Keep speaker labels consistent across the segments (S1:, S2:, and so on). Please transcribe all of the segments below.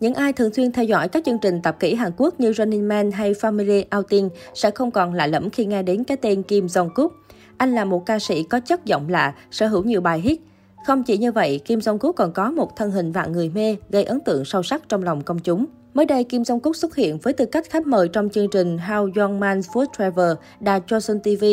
S1: Những ai thường xuyên theo dõi các chương trình tập kỹ Hàn Quốc như Running Man hay Family Outing sẽ không còn lạ lẫm khi nghe đến cái tên Kim Jong-kook. Anh là một ca sĩ có chất giọng lạ, sở hữu nhiều bài hit. Không chỉ như vậy, Kim Jong-kook còn có một thân hình vạn người mê, gây ấn tượng sâu sắc trong lòng công chúng. Mới đây, Kim Jong-kook xuất hiện với tư cách khách mời trong chương trình How Young Man Food Travel đài Johnson TV.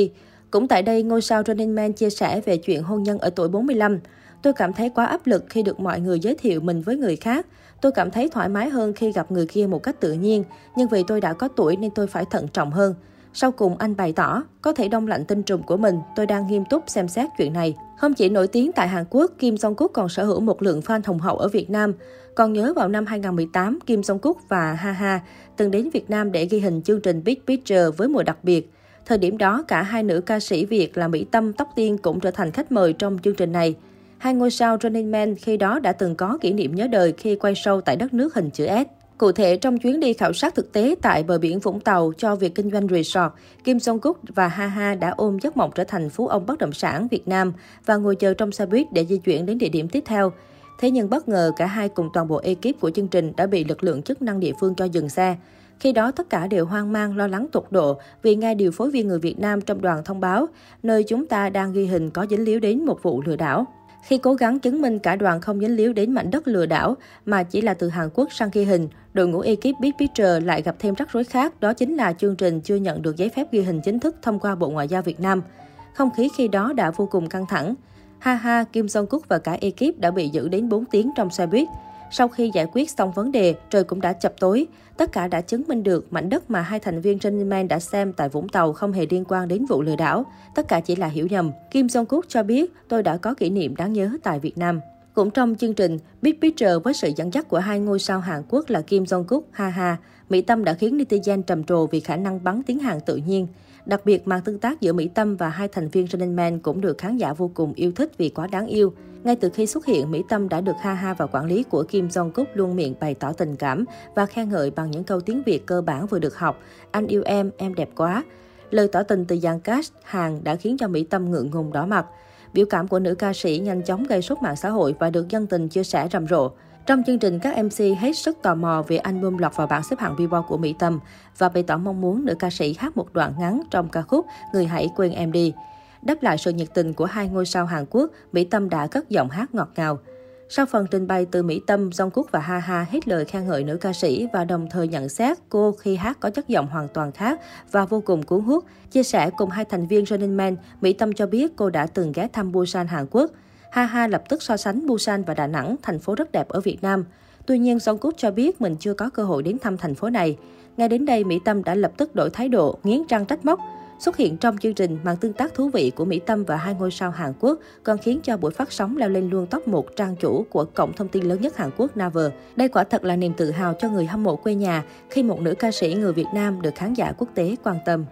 S1: Cũng tại đây, ngôi sao Running Man chia sẻ về chuyện hôn nhân ở tuổi 45. Tôi cảm thấy quá áp lực khi được mọi người giới thiệu mình với người khác. Tôi cảm thấy thoải mái hơn khi gặp người kia một cách tự nhiên, nhưng vì tôi đã có tuổi nên tôi phải thận trọng hơn. Sau cùng anh bày tỏ, có thể đông lạnh tinh trùng của mình, tôi đang nghiêm túc xem xét chuyện này. Không chỉ nổi tiếng tại Hàn Quốc, Kim Jong-kook còn sở hữu một lượng fan hùng hậu ở Việt Nam. Còn nhớ vào năm 2018, Kim Jong-kook và Haha từng đến Việt Nam để ghi hình chương trình Big Picture với mùa đặc biệt. Thời điểm đó, cả hai nữ ca sĩ Việt là Mỹ Tâm, Tóc Tiên cũng trở thành khách mời trong chương trình này. Hai ngôi sao Running Man khi đó đã từng có kỷ niệm nhớ đời khi quay show tại đất nước hình chữ S. Cụ thể, trong chuyến đi khảo sát thực tế tại bờ biển Vũng Tàu cho việc kinh doanh resort, Kim Song Cúc và Ha Ha đã ôm giấc mộng trở thành phú ông bất động sản Việt Nam và ngồi chờ trong xe buýt để di chuyển đến địa điểm tiếp theo. Thế nhưng bất ngờ cả hai cùng toàn bộ ekip của chương trình đã bị lực lượng chức năng địa phương cho dừng xe. Khi đó tất cả đều hoang mang lo lắng tột độ vì nghe điều phối viên người Việt Nam trong đoàn thông báo nơi chúng ta đang ghi hình có dính líu đến một vụ lừa đảo. Khi cố gắng chứng minh cả đoàn không dính líu đến mảnh đất lừa đảo mà chỉ là từ Hàn Quốc sang ghi hình, đội ngũ ekip Big Picture lại gặp thêm rắc rối khác, đó chính là chương trình chưa nhận được giấy phép ghi hình chính thức thông qua Bộ Ngoại giao Việt Nam. Không khí khi đó đã vô cùng căng thẳng. Ha ha, Kim Jong-kook và cả ekip đã bị giữ đến 4 tiếng trong xe buýt. Sau khi giải quyết xong vấn đề, trời cũng đã chập tối. Tất cả đã chứng minh được mảnh đất mà hai thành viên Running Man đã xem tại Vũng Tàu không hề liên quan đến vụ lừa đảo. Tất cả chỉ là hiểu nhầm. Kim Jong-kook cho biết, tôi đã có kỷ niệm đáng nhớ tại Việt Nam. Cũng trong chương trình, Big Picture với sự dẫn dắt của hai ngôi sao Hàn Quốc là Kim Jong-kook, Ha Ha, Mỹ Tâm đã khiến netizen trầm trồ vì khả năng bắn tiếng Hàn tự nhiên. Đặc biệt, màn tương tác giữa Mỹ Tâm và hai thành viên Running Man cũng được khán giả vô cùng yêu thích vì quá đáng yêu. Ngay từ khi xuất hiện, Mỹ Tâm đã được Ha Ha và quản lý của Kim Jong-kook luôn miệng bày tỏ tình cảm và khen ngợi bằng những câu tiếng Việt cơ bản vừa được học. Anh yêu em, em đẹp quá. Lời tỏ tình từ Giang Cash, Hàn đã khiến cho Mỹ Tâm ngượng ngùng đỏ mặt. Biểu cảm của nữ ca sĩ nhanh chóng gây sốt mạng xã hội và được dân tình chia sẻ rầm rộ. Trong chương trình, các MC hết sức tò mò về album lọt vào bảng xếp hạng Billboard của Mỹ Tâm và bày tỏ mong muốn nữ ca sĩ hát một đoạn ngắn trong ca khúc Người hãy quên em đi. Đáp lại sự nhiệt tình của hai ngôi sao Hàn Quốc, Mỹ Tâm đã cất giọng hát ngọt ngào. Sau phần trình bày từ Mỹ Tâm, Jungkook và Ha Ha hết lời khen ngợi nữ ca sĩ và đồng thời nhận xét cô khi hát có chất giọng hoàn toàn khác và vô cùng cuốn hút. Chia sẻ cùng hai thành viên Running Man, Mỹ Tâm cho biết cô đã từng ghé thăm Busan, Hàn Quốc. Ha Ha lập tức so sánh Busan và Đà Nẵng, thành phố rất đẹp ở Việt Nam. Tuy nhiên, Jungkook cho biết mình chưa có cơ hội đến thăm thành phố này. Ngay đến đây, Mỹ Tâm đã lập tức đổi thái độ, nghiến răng trách móc. Xuất hiện trong chương trình màn tương tác thú vị của Mỹ Tâm và hai ngôi sao Hàn Quốc còn khiến cho buổi phát sóng leo lên luôn top 1 trang chủ của cổng thông tin lớn nhất Hàn Quốc Naver. Đây quả thật là niềm tự hào cho người hâm mộ quê nhà khi một nữ ca sĩ người Việt Nam được khán giả quốc tế quan tâm.